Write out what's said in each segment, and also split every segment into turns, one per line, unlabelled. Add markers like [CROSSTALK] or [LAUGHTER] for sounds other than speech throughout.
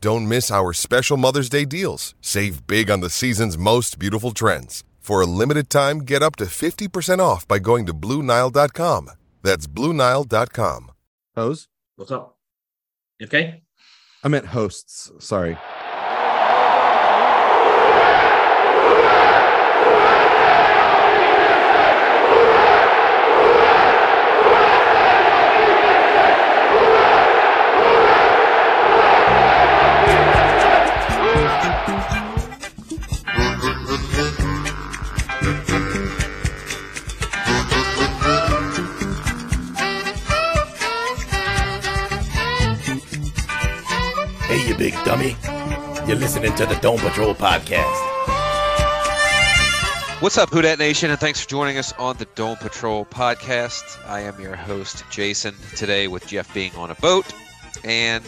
Don't miss our special Mother's Day deals. Save big on the season's most beautiful trends. For a limited time, get up to 50% off by going to Bluenile.com. That's Bluenile.com.
Hose?
What's up? You okay?
I meant hosts. Sorry.
Listening to the Dome Patrol podcast.
What's up, Who Dat Nation, and thanks for joining us on the Dome Patrol podcast. I am your host, Jason, today with Jeff being on a boat. And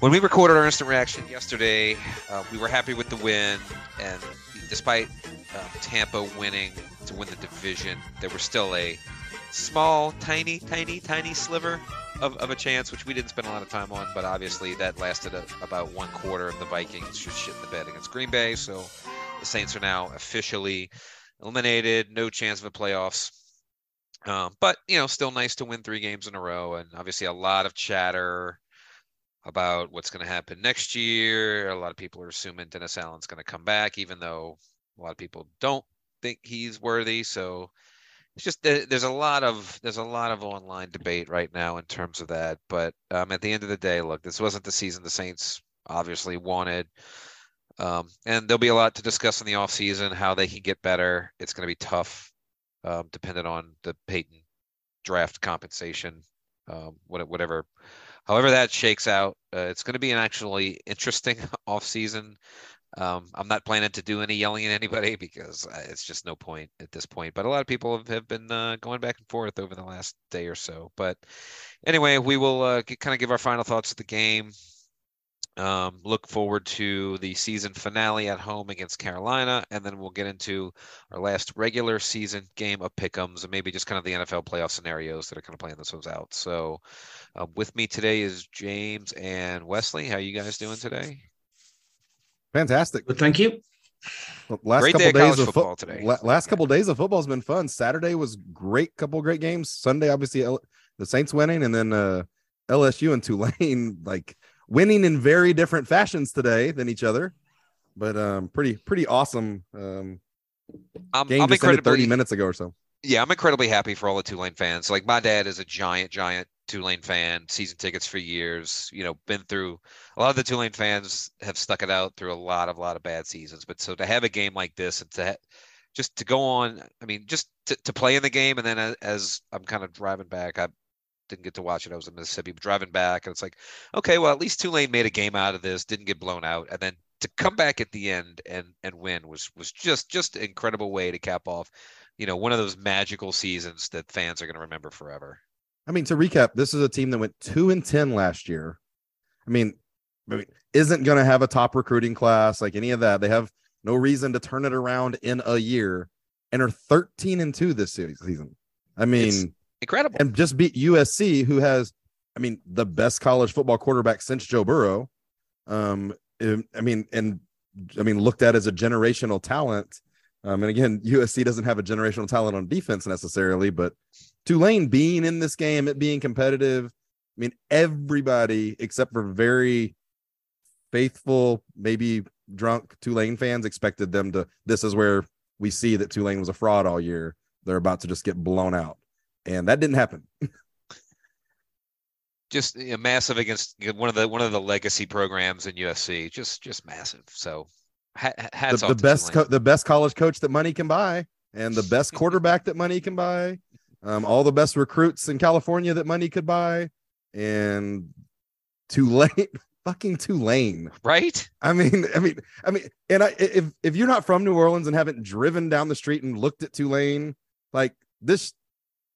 when we recorded our instant reaction yesterday, uh, we were happy with the win. And despite um, Tampa winning to win the division, there was still a small, tiny, tiny, tiny sliver of, of a chance, which we didn't spend a lot of time on. But obviously, that lasted a, about one quarter of the Vikings just shit in the bed against Green Bay. So the Saints are now officially eliminated. No chance of a playoffs. Um, but you know, still nice to win three games in a row, and obviously a lot of chatter about what's going to happen next year. A lot of people are assuming Dennis Allen's going to come back, even though a lot of people don't think he's worthy. So it's just there's a lot of there's a lot of online debate right now in terms of that. But um, at the end of the day, look, this wasn't the season the Saints obviously wanted. Um, and there'll be a lot to discuss in the offseason, how they can get better. It's going to be tough, um, dependent on the Payton draft compensation, um, whatever, however that shakes out. Uh, it's going to be an actually interesting [LAUGHS] offseason. Um, I'm not planning to do any yelling at anybody [LAUGHS] because it's just no point at this point. But a lot of people have, have been uh, going back and forth over the last day or so. But anyway, we will uh, get, kind of give our final thoughts of the game. Um, look forward to the season finale at home against Carolina, and then we'll get into our last regular season game of pickems and maybe just kind of the NFL playoff scenarios that are kind of playing themselves out. So, uh, with me today is James and Wesley. How you guys doing today?
Fantastic.
Well, thank you.
Well, last
Great
couple
day of
days of
football
fo-
today.
la- last couple days of football has been fun. Saturday was great, couple great games. Sunday, obviously, L- the Saints winning, and then uh, LSU and Tulane [LAUGHS] like winning in very different fashions today than each other. But um, pretty pretty awesome um,
I'm,
game
I'm
just ended 30 minutes ago or so.
yeah, I'm incredibly happy for all the Tulane fans. Like my dad is a giant, giant Tulane fan, season tickets for years. You know, been through a lot of the Tulane fans have stuck it out through a lot of lot of bad seasons. But so to have a game like this and to ha- just to go on, I mean, just to, to play in the game, and then as, as I'm kind of driving back, I didn't get to watch it. I was in Mississippi, driving back, and it's like, okay, well, at least Tulane made a game out of this, didn't get blown out, and then to come back at the end and and win was was just just an incredible way to cap off, you know, one of those magical seasons that fans are going to remember forever.
I mean, to recap, this is a team that went two and ten last year. I mean, I mean, isn't going to have a top recruiting class like any of that. They have no reason to turn it around in a year, and are thirteen and two this season. I mean,
It's- incredible.
and just beat USC, who has, I mean, the best college football quarterback since Joe Burrow. Um, I mean, and I mean, looked at as a generational talent. Um, and again, [LAUGHS] USC doesn't have a generational talent on defense necessarily, but Tulane being in this game, it being competitive. I mean, everybody except for very faithful, maybe drunk Tulane fans expected them to. This is where we see that Tulane was a fraud all year. They're about to just get blown out, and that didn't happen. [LAUGHS]
just you know, massive against one of the one of the legacy programs in USC. Just just massive. So hats
the, the best co- the best college coach that money can buy and the best quarterback that money can buy um, all the best recruits in california that money could buy and tulane [LAUGHS] fucking tulane.
Right?
i mean i mean i mean and i if if you're not from new orleans and haven't driven down the street and looked at tulane like this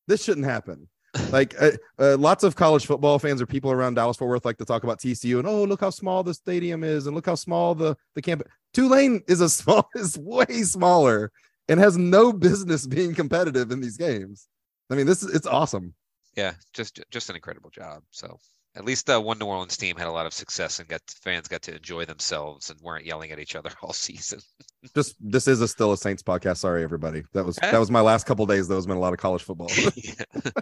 this shouldn't happen like uh, uh, lots of college football fans or people around Dallas Fort Worth like to talk about TCU and oh look how small the stadium is and look how small the the campus. Tulane is a [LAUGHS] small is way smaller and has no business being competitive in these games. I mean this is it's awesome.
Yeah, just just an incredible job. So at least uh, one New Orleans team had a lot of success and got fans got to enjoy themselves and weren't yelling at each other [LAUGHS] all season.
Just this is a still a Saints podcast. Sorry everybody. That was
Eh?
that was my last couple days. Though has been a lot of college football.
Yeah. [LAUGHS]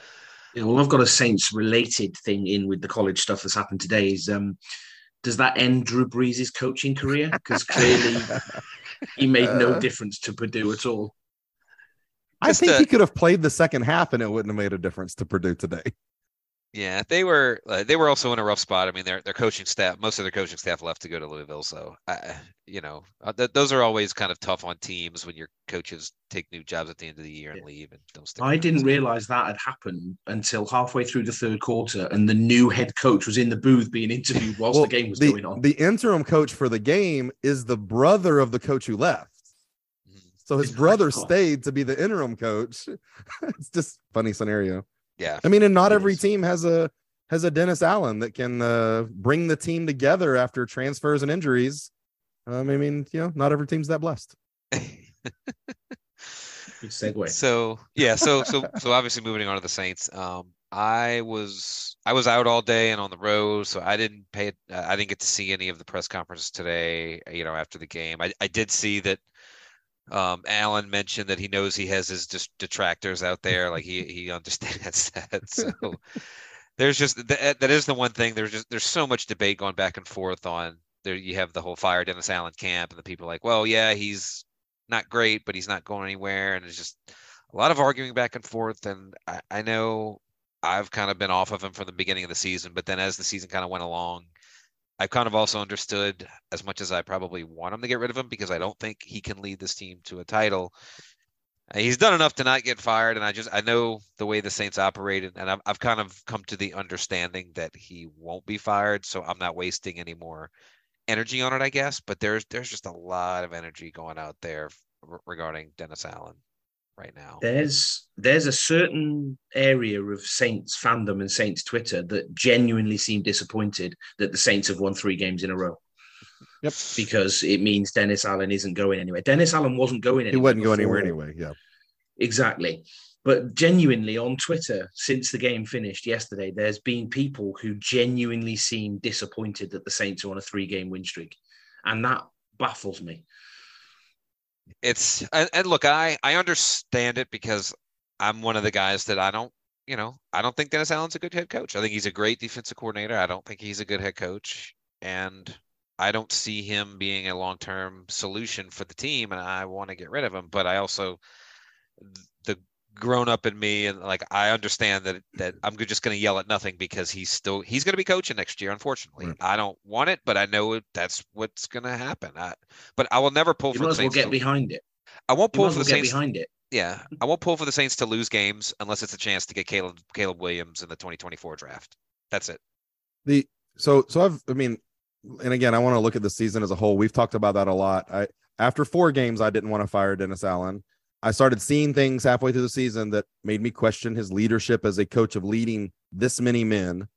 Yeah, well, I've got a Saints related thing in with the college stuff that's happened today. Is um, does that end Drew Brees' coaching career? Because clearly [LAUGHS] he made no
Uh.
difference to Purdue at all.
I
Just,
think
uh,
he could have played the second half and it wouldn't have made a difference to Purdue today.
Yeah, they were uh, they were also in a rough spot. I mean, their their coaching staff, most of their coaching staff left to go to Louisville. So, I, you know, uh, th- those are always kind of tough on teams when your coaches take new jobs at the end of the year and leave and don't stick.
I didn't realize that had happened until halfway through the third quarter, and the new head coach was in the booth being interviewed whilst
Well,
the game was
the,
going on.
The interim coach for the game is the brother of the coach who left.
Mhm.
So his [LAUGHS]
Oh,
brother stayed to be the interim coach. [LAUGHS] it's just funny scenario.
Yeah,
I mean, and not every
is.
team has a has a Dennis Allen that can uh, bring the team together after transfers and injuries. Um, I mean, you know, not every team's that blessed.
Segue.
So yeah, so so so obviously moving on to the Saints. Um, I was I was out all day and on the road, so I didn't pay. Uh, I didn't get to see any of the press conferences today. You know, after the game, I I did see that. Um, Allen mentioned that he knows he has his detractors out there, like he he understands [LAUGHS] that. [LAUGHS] So there's just that that is the one thing. There's just there's so much debate going back and forth on there. You have the whole fire Dennis Allen camp, and the people like, well, yeah, he's not great, but he's not going anywhere, and it's just a lot of arguing back and forth. And I, I know I've kind of been off of him from the beginning of the season, but then as the season kind of went along, I kind of also understood as much as I probably want him to get rid of him because I don't think he can lead this team to a title. Uh, He's done enough to not get fired, and I just I know the way the Saints operated, and I've I've kind of come to the understanding that he won't be fired, so I'm not wasting any more energy on it, I guess. But there's there's just a lot of energy going out there regarding Dennis Allen right now.
There's there's a certain area of Saints fandom and Saints Twitter that genuinely seem disappointed that the Saints have won three games in a row.
Yep.
Because it means Dennis Allen isn't going anywhere. Dennis Allen wasn't going anywhere.
He
anywhere.
wouldn't go anywhere anyway. Yeah.
Exactly. But genuinely on Twitter, since the game finished yesterday, there's been people who genuinely seem disappointed that the Saints are on a three game win streak. And that baffles me.
It's and, look, I I understand it because I'm one of the guys that I don't, you know, I don't think Dennis Allen's a good head coach. I think he's a great defensive coordinator. I don't think he's a good head coach, and I don't see him being a long-term solution for the team. And I want to get rid of him, but I also grown up in me and like I understand that that I'm just going to yell at nothing because he's still he's going to be coaching next year. Unfortunately,
Right.
I don't want it, but I know that's what's going to happen. I, but I will never pull
You
for the
as well
Saints.
get
to-
behind it.
I won't pull
might
for the
get
Saints.
behind it.
Yeah, I won't pull for the Saints to lose games unless it's a chance to get Caleb Caleb Williams in the 2024 draft. That's it.
the so so I've I mean, and again, I want to look at the season as a whole. We've talked about that a lot. I after four games, I didn't want to fire Dennis Allen. I started seeing things halfway through the season that made me question his leadership as a coach of leading this many men.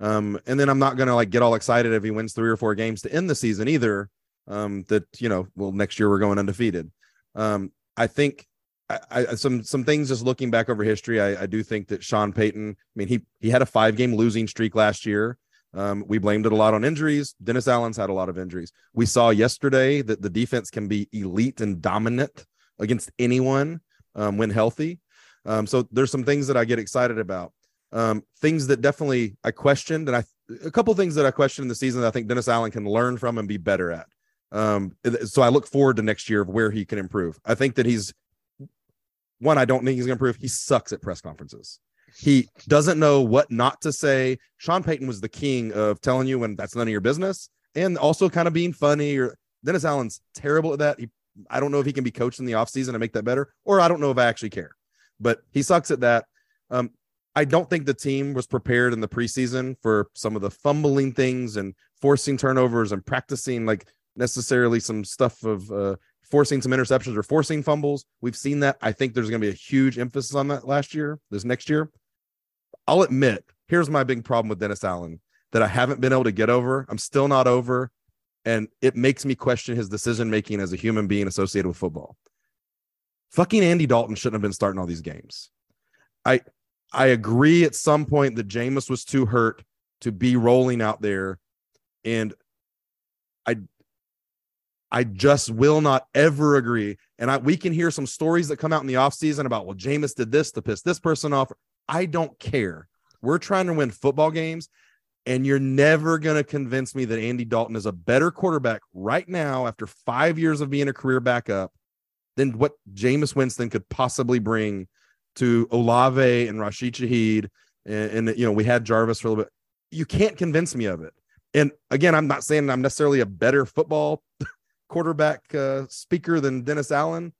Um, and then I'm not gonna like get all excited if he wins three or four games to end the season either. Um, that you know, well, next year we're going undefeated. Um, I think I, I, some some things just looking back over history, I, I do think that Sean Payton. I mean, he he had a five game losing streak last year. Um, we blamed it a lot on injuries. Dennis Allen's had a lot of injuries. We saw yesterday that the defense can be elite and dominant against anyone um, when healthy. Um, so there's some things that I get excited about. Um, things that definitely I questioned, and I a couple things that I questioned in the season that I think Dennis Allen can learn from and be better at. Um, so I look forward to next year of where he can improve. I think that he's one. I don't think he's going to improve. He sucks at press conferences. He doesn't know what not to say. Sean Payton was the king of telling you when that's none of your business, and also kind of being funny. Or Dennis Allen's terrible at that. He, I don't know if he can be coached in the offseason to make that better, or I don't know if I actually care. But he sucks at that. Um, I don't think the team was prepared in the preseason for some of the fumbling things and forcing turnovers and practicing like necessarily some stuff of uh, forcing some interceptions or forcing fumbles. We've seen that. I think there's going to be a huge emphasis on that last year, this next year. I'll admit, here's my big problem with Dennis Allen that I haven't been able to get over. I'm still not over. And it makes me question his decision making as a human being associated with football. Fucking Andy Dalton shouldn't have been starting all these games. I I agree at some point that Jameis was too hurt to be rolling out there. And I I just will not ever agree. And I we can hear some stories that come out in the offseason about, well, Jameis did this to piss this person off. I don't care. We're trying to win football games. And you're never going to convince me that Andy Dalton is a better quarterback right now after five years of being a career backup than what Jameis Winston could possibly bring to Olave and Rashid Shaheed. And, and, you know, we had Jarvis for a little bit. You can't convince me of it. And again, I'm not saying I'm necessarily a better football [LAUGHS] quarterback uh, speaker than Dennis Allen,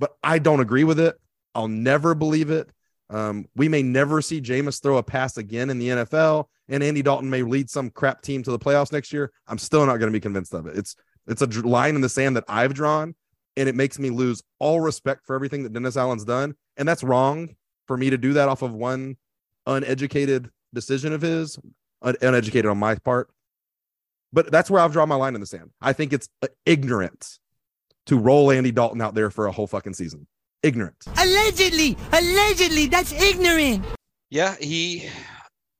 but I don't agree with it. I'll never believe it. Um, we may never see Jameis throw a pass again in the NFL, and Andy Dalton may lead some crap team to the playoffs next year. I'm still not going to be convinced of it. It's it's a line in the sand that I've drawn, and it makes me lose all respect for everything that Dennis Allen's done. And that's wrong for me to do that off of one uneducated decision of his, uneducated on my part. But that's where I've drawn my line in the sand. I think it's uh, ignorant to roll Andy Dalton out there for a whole fucking season ignorant.
Allegedly, allegedly, that's ignorant.
Yeah, he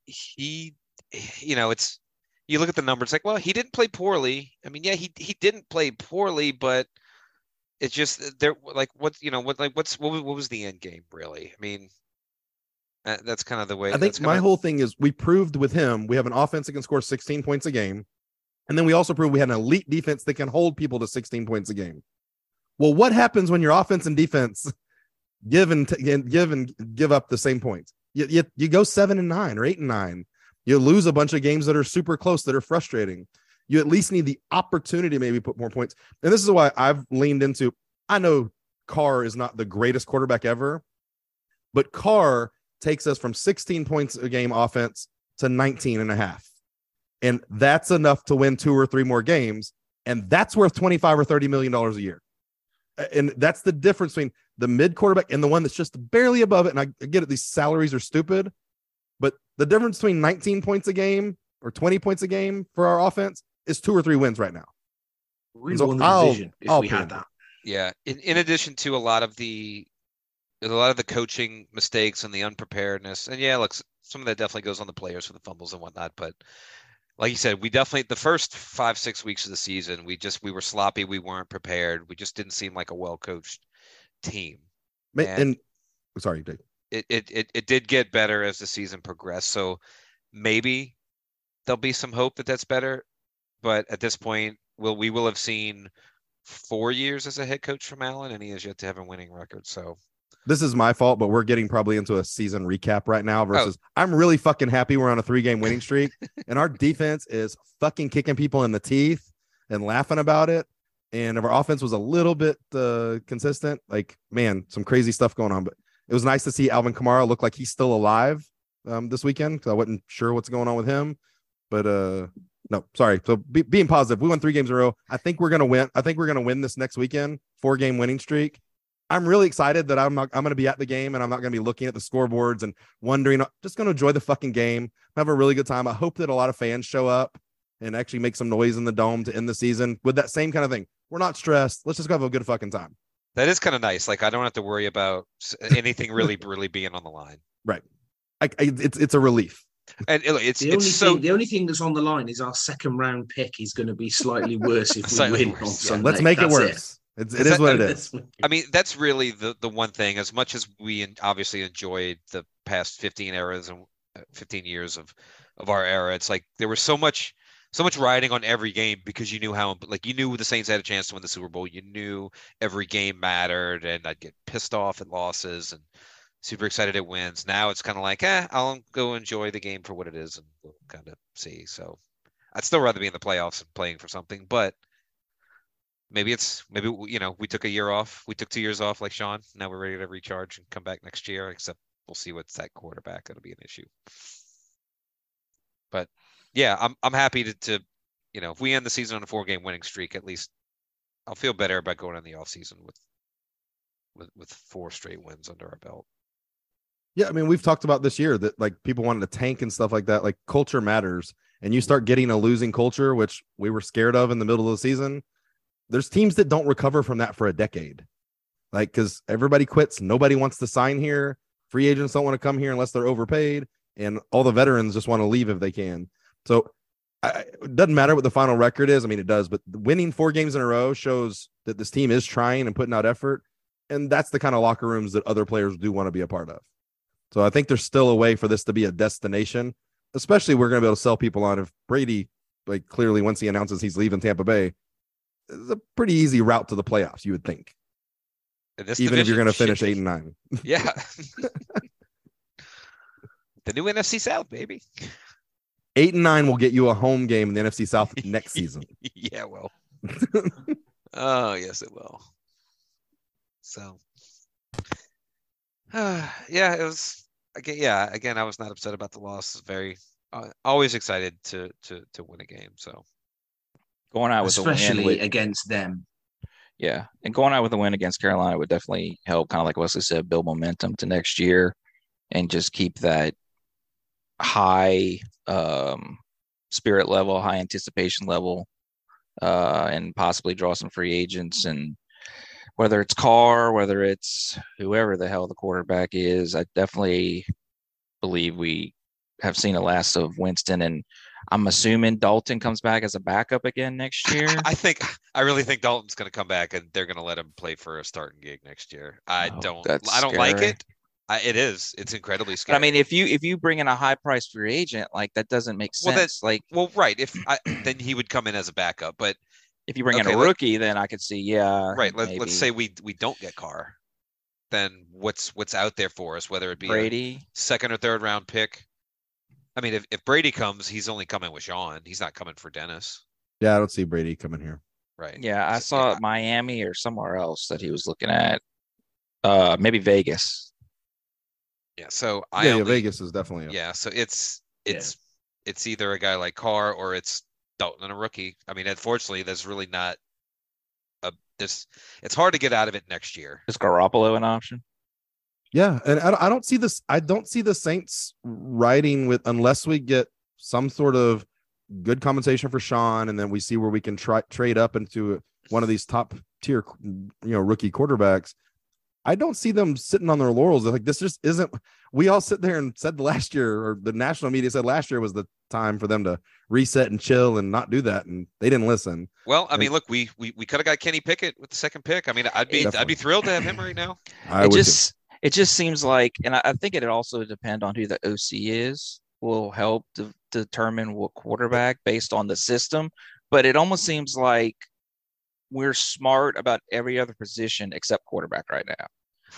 he you know, it's you look at the numbers like, well, he didn't play poorly. I mean, yeah, he he didn't play poorly, but it's just there like what you know what like what's what, what was the end game really? I mean, uh, that's kind of the way.
I think my of... whole thing is we proved with him we have an offense that can score 16 points a game, and then we also proved we had an elite defense that can hold people to 16 points a game. Well, what happens when your offense and defense give and t- give and give up the same points? You, you, you go seven and nine or eight and nine. You lose a bunch of games that are super close that are frustrating. You at least need the opportunity to maybe put more points. And this is why I've leaned into. I know Carr is not the greatest quarterback ever, but Carr takes us from 16 points a game offense to 19 and a half. And that's enough to win two or three more games. And that's worth 25 or 30 million dollars a year and that's the difference between the mid quarterback and the one that's just barely above it. And I, get it; these salaries are stupid, but the difference between 19 points a game or 20 points a game for our offense is two or three wins right now.
We so won the I'll, division if I'll we had that.
Yeah. In, in addition to a lot of the a lot of the coaching mistakes and the unpreparedness, and yeah, look, some of that definitely goes on the players for the fumbles and whatnot, but like you said, we definitely the first five six weeks of the season, we just we were sloppy, we weren't prepared, we just didn't seem like a well coached team.
And, and sorry, Dave.
It, it it it did get better as the season progressed, so maybe there'll be some hope that that's better. But at this point, will we will have seen four years as a head coach from Allen, and he has yet to have a winning record. So
this is my fault, but we're getting probably into a season recap right now. Versus, oh. I'm really fucking happy we're on a three game winning streak, and our [LAUGHS] defense is fucking kicking people in the teeth and laughing about it. And if our offense was a little bit uh, consistent, like man, some crazy stuff going on. But it was nice to see Alvin Kamara look like he's still alive um, this weekend because I wasn't sure what's going on with him. But uh, no, sorry. So be, being positive, we won three games in a row. I think we're gonna win. I think we're gonna win this next weekend, four game winning streak. I'm really excited that I'm not, I'm going to be at the game and I'm not going to be looking at the scoreboards and wondering. just going to enjoy the fucking game, have a really good time. I hope that a lot of fans show up and actually make some noise in the dome to end the season with that same kind of thing. We're not stressed. Let's just go have a good fucking time.
That is kind of nice. Like I don't have to worry about anything really, [LAUGHS] really being on the line.
I, I, it's it's a relief.
And it- it's
The only
so
thing, the only thing that's on the line is our second round pick is going to be slightly worse if [LAUGHS] we win
worse,
on. Sunday.
Let's make it
That's
worse. It's, it
Is
is
that-
what [LAUGHS] it
That's
is.
what-
I mean, that's really the the one thing. As much as we obviously enjoyed the past 15 eras and uh, 15 years of of our era, it's like there was so much so much riding on every game because you knew how like you knew the Saints had a chance to win the Super Bowl. You knew every game mattered, and I'd get pissed off at losses and super excited at wins. Now it's kind of like, eh, I'll go enjoy the game for what it is, and we'll kind of see. So I'd still rather be in the playoffs and playing for something, but maybe it's maybe you know we took a year off we took two years off like sean now we're ready to recharge and come back next year except we'll see what's that quarterback that'll be an issue but yeah i'm i'm happy to, to you know if we end the season on a four game winning streak at least i'll feel better about going in the off season with with with four straight wins under our belt
Yeah, I mean, we've talked about this year that like people wanted to tank and stuff like that. Like culture matters, and you start getting a losing culture, which we were scared of in the middle of the season. There's teams that don't recover from that for a decade, like because everybody quits, nobody wants to sign here. Free agents don't want to come here unless they're overpaid, and all the veterans just want to leave if they can. So I, it doesn't matter what the final record is. I mean, it does, but winning four games in a row shows that this team is trying and putting out effort, and that's the kind of locker rooms that other players do want to be a part of. So I think there's still a way for this to be a destination, especially we're going to be able to sell people on if Brady, like clearly once he announces he's leaving Tampa Bay, it's a pretty easy route to the playoffs, you would think, even if you're going to finish
shit.
eight and nine.
yeah [LAUGHS] [LAUGHS] the new nfc south baby
Eight and nine will get you a home game in the NFC South [LAUGHS] next season.
yeah well [LAUGHS] oh yes it will so [SIGHS] yeah it was again yeah again i was not upset about the loss very uh, always excited to to to win a game so
Going out with a win
especially
with,
against them.
yeah, and going out with a win against Carolina would definitely help. Kind of like Wesley said, build momentum to next year, and just keep that high um, spirit level, high anticipation level, uh, and possibly draw some free agents. And whether it's Carr, whether it's whoever the hell the quarterback is, I definitely believe we have seen the last of Winston. And I'm assuming Dalton comes back as a backup again next year.
i think i really think dalton's going to come back and they're going to let him play for a starting gig next year i
Oh,
don't i don't like it I, it is it's incredibly
But
scary
I mean, if you if you bring in a high price free agent, like that doesn't make sense.
Well,
sense.
that-
like
well right if I, [CLEARS THROAT] then he would come in as a backup but
if you bring in
okay,
a
let-
rookie, then I could see, yeah,
right let,
maybe
let's say we we don't get carr then what's what's out there for us whether it be a
Brady.
second or third round pick i mean if, if brady comes he's only coming with sean he's not coming for dennis
Yeah, I don't see Brady coming here.
right
Yeah, I
So,
saw Miami or somewhere else that he was looking at. Uh, maybe Vegas.
Yeah so i
yeah, yeah, Vegas is definitely a,
yeah so it's
Yeah.
it's it's either a guy like carr or it's dalton and a rookie i mean unfortunately there's really not a this it's hard to get out of it next year
Is Garoppolo an option?
Yeah, and I, don't- I don't see this. I don't see the Saints riding with unless we get some sort of good compensation for Sean, and then we see where we can try trade up into one of these top tier, you know, rookie quarterbacks. I don't see them sitting on their laurels. They're Like this just isn't. We all sit there and said last year, or the national media said last year was the time for them to reset and chill and not do that, and they didn't listen.
well i
And-
mean look we we, we could have got kenny pickett with the second pick i mean i'd be i'd be thrilled to have him right now [CLEARS THROAT]
I
it
would too.
just it just seems like, and I, I think it also depend on who the OC is. Will help to determine what quarterback based on the system. But it almost seems like we're smart about every other position except quarterback right now.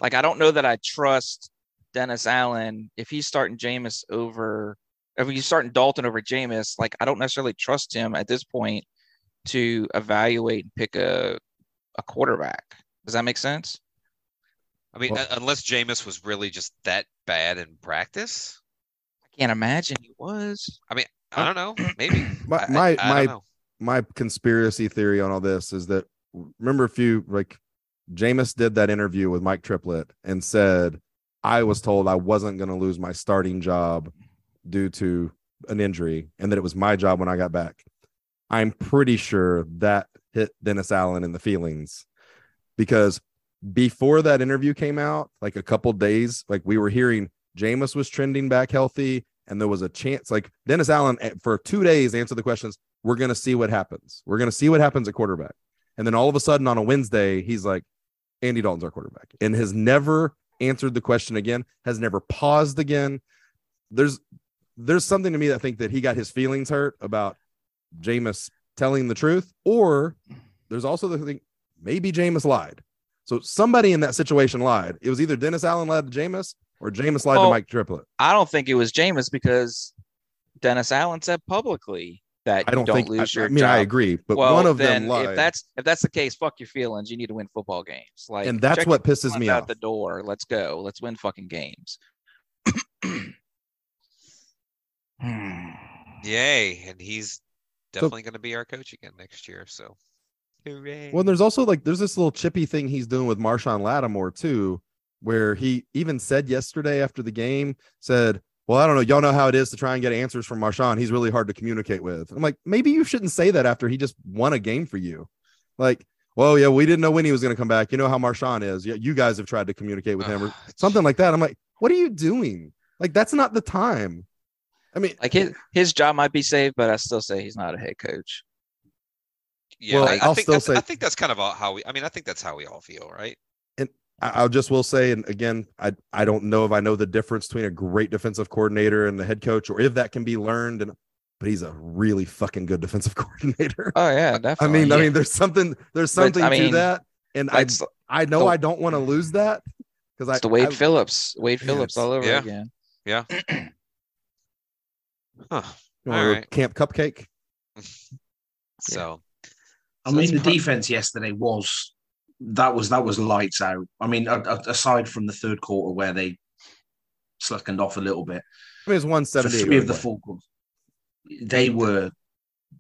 Like I don't know that I trust Dennis Allen if he's starting Jameis over if he's starting Dalton over Jameis, like I don't necessarily trust him at this point to evaluate and pick a a quarterback. Does that make sense?
i mean
Well-
uh, unless Jameis was really just that bad in practice
I can't imagine he was.
i mean, I don't know maybe
My- [CLEARS THROAT]
I- I-
my-
I don't
my-
know.
My conspiracy theory on all this is that remember if you like Jameis did that interview with Mike Triplett and said I was told I wasn't going to lose my starting job due to an injury and that it was my job when I got back. I'm pretty sure that hit Dennis Allen in the feelings because before that interview came out, like a couple days, like we were hearing Jameis was trending back healthy, and there was a chance. Like Dennis Allen eh, for two days answered the questions. We're gonna see what happens. We're gonna see what happens at quarterback. And then all of a sudden on a Wednesday, he's like, Andy Dalton's our quarterback, and has never answered the question again. Has never paused again. There's there's something to me that I think that he got his feelings hurt about Jameis telling the truth, or there's also the thing maybe Jameis lied. So somebody in that situation lied. It was either Dennis Allen lied to Jameis or Jameis lied to
Oh.
Mike Triplett.
I don't think it was Jameis because Dennis Allen said publicly that
I don't,
don't
think.
lose
I,
your
I mean,
job.
I agree, but
well,
one of
then
them lied.
if that's if that's the case, fuck your feelings. You need to win football games. Like,
and that's what pisses me
out
off.
the door. Let's go. Let's win fucking games. [CLEARS THROAT]
Yay. And he's definitely going to be our coach again next year. So, hooray.
Well, there's also like there's this little chippy thing he's doing with Marshon Lattimore too, where he even said yesterday after the game, said, Well, I don't know, y'all know how it is to try and get answers from Marshon. He's really hard to communicate with. I'm like, maybe you shouldn't say that after he just won a game for you. Like, well, yeah, we didn't know when he was going to come back. You know how Marshon is. Yeah, you guys have tried to communicate with him or [SIGHS] something like that. I'm like, what are you doing? Like, that's not the time. I mean,
Like his his job might be saved, but I still say he's not a head coach.
yeah,
well,
I, I
I'll
think
still
that's, I think that's kind of how we, I mean, I think that's how we all feel, right?
I- I'll just will say, and again, I I don't know if I know the difference between a great defensive coordinator and the head coach, or if that can be learned. And but he's a really fucking good defensive [LAUGHS] coordinator.
Oh yeah, definitely.
I
definitely.
mean, I mean, there's something there's
But,
something
I
to
mean,
that, and I I know
the-
I don't want to lose that because I
it's the Wade
I,
Phillips, Wade Phillips
it's-
all over
yeah.
again.
Yeah. [CLEARS THROAT] Huh.
you know,
all right.
camp cupcake. [LAUGHS]
So,
I
so
mean, the
pro-
defense yesterday was that was that was lights out. I mean, aside from the third quarter where they slackened off a little bit,
I mean, it's one
for three of the four they were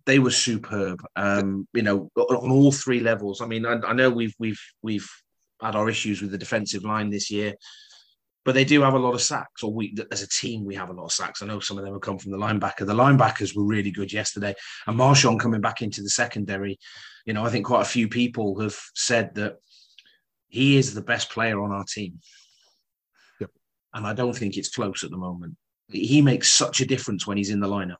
they were superb. Um, you know, on all three levels. I mean, I, I know we've we've we've had our issues with the defensive line this year, but they do have a lot of sacks. Or we, as a team, we have a lot of sacks. I know some of them have come from the linebacker. The linebackers were really good yesterday, and Marshon coming back into the secondary. You know, I think quite a few people have said that he is the best player on our team.
Yep.
And I don't think it's close at the moment. He makes such a difference when he's in the lineup.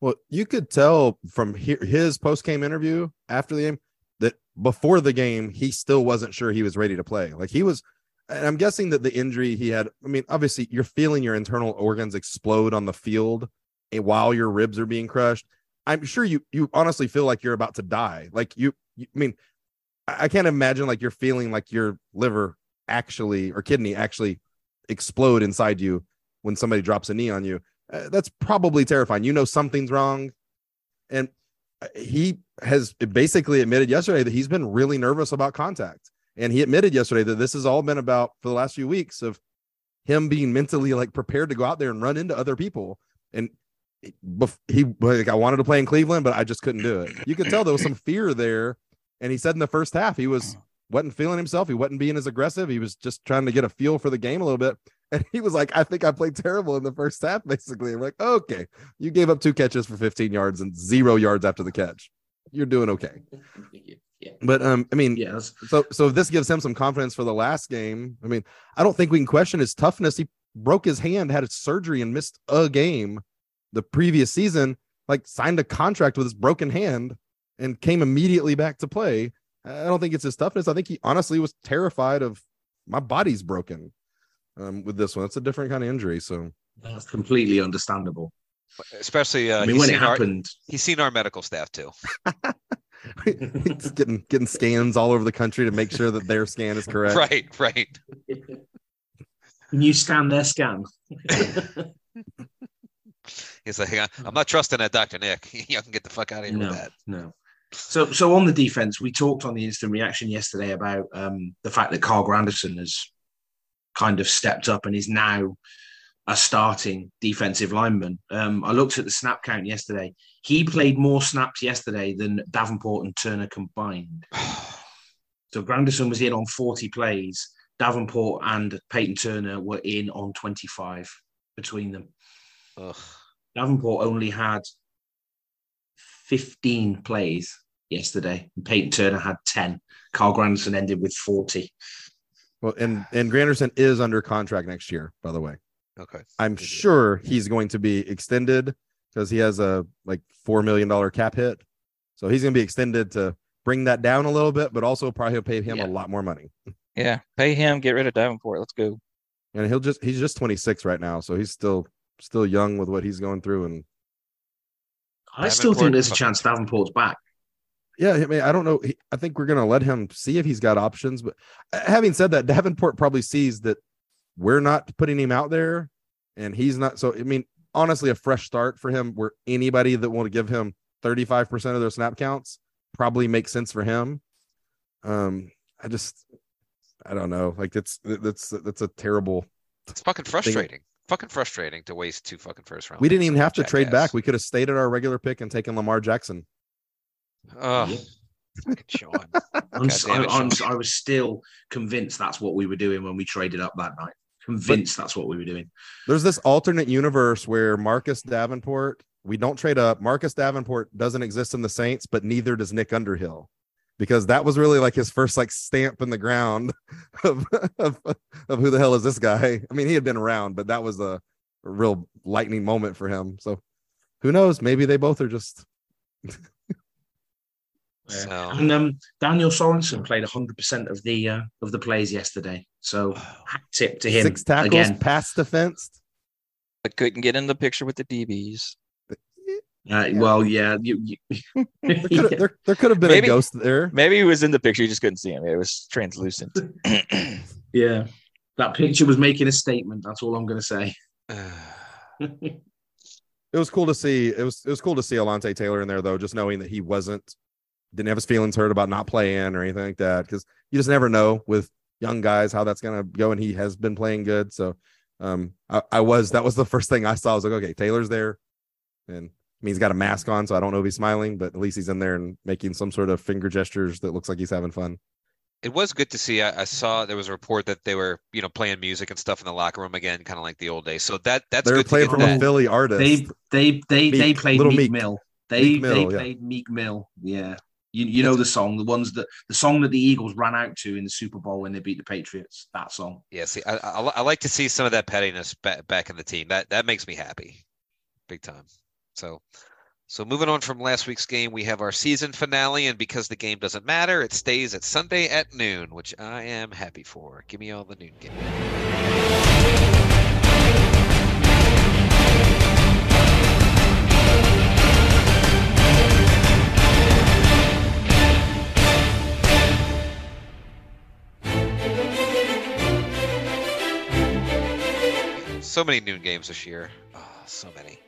Well, you could tell from his post game interview after the game that before the game, he still wasn't sure he was ready to play. Like he was, and I'm guessing that the injury he had, I mean, obviously you're feeling your internal organs explode on the field while your ribs are being crushed. I'm sure you you honestly feel like you're about to die. Like you, you I mean, I I can't imagine like you're feeling like your liver actually or kidney actually explode inside you when somebody drops a knee on you. Uh, that's probably terrifying. You know something's wrong, and uh, he has basically admitted yesterday that he's been really nervous about contact. And he admitted yesterday that this has all been about for the last few weeks of him being mentally like prepared to go out there and run into other people. And he like I wanted to play in Cleveland, but I just couldn't do it. You could tell there was some fear there. And he said in the first half he was wasn't feeling himself. He wasn't being as aggressive. He was just trying to get a feel for the game a little bit. And he was like, I think I played terrible in the first half, basically. I'm like, okay, you gave up two catches for 15 yards and zero yards after the catch. You're doing okay.
Yeah.
But um, I mean,
Yes.
so so if this gives him some confidence for the last game. I mean, I don't think we can question his toughness. He broke his hand, had a surgery, and missed a game the previous season. Like signed a contract with his broken hand and came immediately back to play. I don't think it's his toughness. I think he honestly was terrified of my body's broken um, with this one. It's a different kind of injury. So
That's completely understandable.
especially, uh,
I mean, when it
seen our,
happened,
he's seen our medical staff too. [LAUGHS] [LAUGHS]
He's getting getting scans all over the country to make sure that their scan is correct.
Right, right.
can you scan their scan? [LAUGHS]
He's like, "I- I'm not trusting that Dr. Nick. [LAUGHS] Y'all can get the fuck out of here
no,
with that.
no. So, so on the defense, we talked on the instant reaction yesterday about um, the fact that Carl Granderson has kind of stepped up and is now a starting defensive lineman. Um, I looked at the snap count yesterday. He played more snaps yesterday than Davenport and Turner combined. [SIGHS] So Granderson was in on 40 plays. Davenport and Payton Turner were in on 25 between them.
Ugh.
Davenport only had 15 plays yesterday. And Payton Turner had 10. Carl Granderson ended with 40.
Well, and and Granderson is under contract next year, by the way.
Okay.
I'm sure he's going to be extended because he has a like four million dollar cap hit. So he's going to be extended to bring that down a little bit, but also probably he'll pay him
Yeah.
a lot more money.
Yeah, pay him, get rid of Davenport. Let's go.
And he'll just he's just 26 right now, so he's still still young with what he's going through. And
I still think there's a chance Davenport's back.
yeah, I mean, I don't know. I think we're going to let him see if he's got options. But having said that, Davenport probably sees that we're not putting him out there, and he's not. So I mean, honestly, a fresh start for him, where anybody that want to give him 35 percent of their snap counts probably makes sense for him. Um, I just, I don't know. Like it's that's that's a terrible.
It's fucking frustrating. Fucking frustrating to waste two fucking first round.
We didn't even have to trade
jackass.
back. We could have stayed at our regular pick and taken Lamar Jackson.
Oh,
Yep.
fucking Sean. [LAUGHS]
I'm, s-
God damn
I'm- I was still convinced that's what we were doing when we traded up that night. Convinced that's what we were doing.
There's this alternate universe where Marcus Davenport, we don't trade up. Marcus Davenport doesn't exist in the Saints, but neither does Nick Underhill. Because that was really like his first like stamp in the ground [LAUGHS] of, of, of who the hell is this guy? I mean, he had been around, but that was a, a real lightning moment for him. So who knows? Maybe they both are just
So
And um, Daniel Sorensen played 100% of the uh, of the plays yesterday. So hat tip to him
six tackles,
again.
pass defense.
But couldn't get in the picture with the DBs.
Uh, Well, yeah, you, you- [LAUGHS] [LAUGHS]
There could have, there, there could have been
Maybe-
a ghost there.
Maybe he was in the picture, you just couldn't see him. It was translucent. [LAUGHS] [CLEARS THROAT]
yeah. That picture was making a statement. That's all I'm going to say. [SIGHS]
it was cool to see. It was it was cool to see Alontae Taylor in there though, just knowing that he wasn't didn't have his feelings hurt about not playing or anything like that. Because you just never know with young guys how that's gonna go, and he has been playing good. So um I, I was that was the first thing I saw. I was like, okay, Taylor's there. And I mean he's got a mask on, so I don't know if he's smiling, but at least he's in there and making some sort of finger gestures that looks like he's having fun.
it was good to see. I, I saw there was a report that they were, you know, playing music and stuff in the locker room again, kind of like the old days. So that that's
They were
good to
playing
get
from
that.
a Philly artist.
They they they they played
Little
Meek,
Meek.
Mill. They
Meek Mill,
they
yeah.
played Meek Mill. Yeah. You, you know the song, the ones that the song that the Eagles ran out to in the Super Bowl when they beat the Patriots. That song.
Yeah, see, I, I, I like to see some of that pettiness back, back in the team. That that makes me happy, big time. So, so moving on from last week's game, we have our season finale, and because the game doesn't matter, it stays at Sunday at noon, which I am happy for. Give me all the noon game. So many noon games this year. Oh, so many.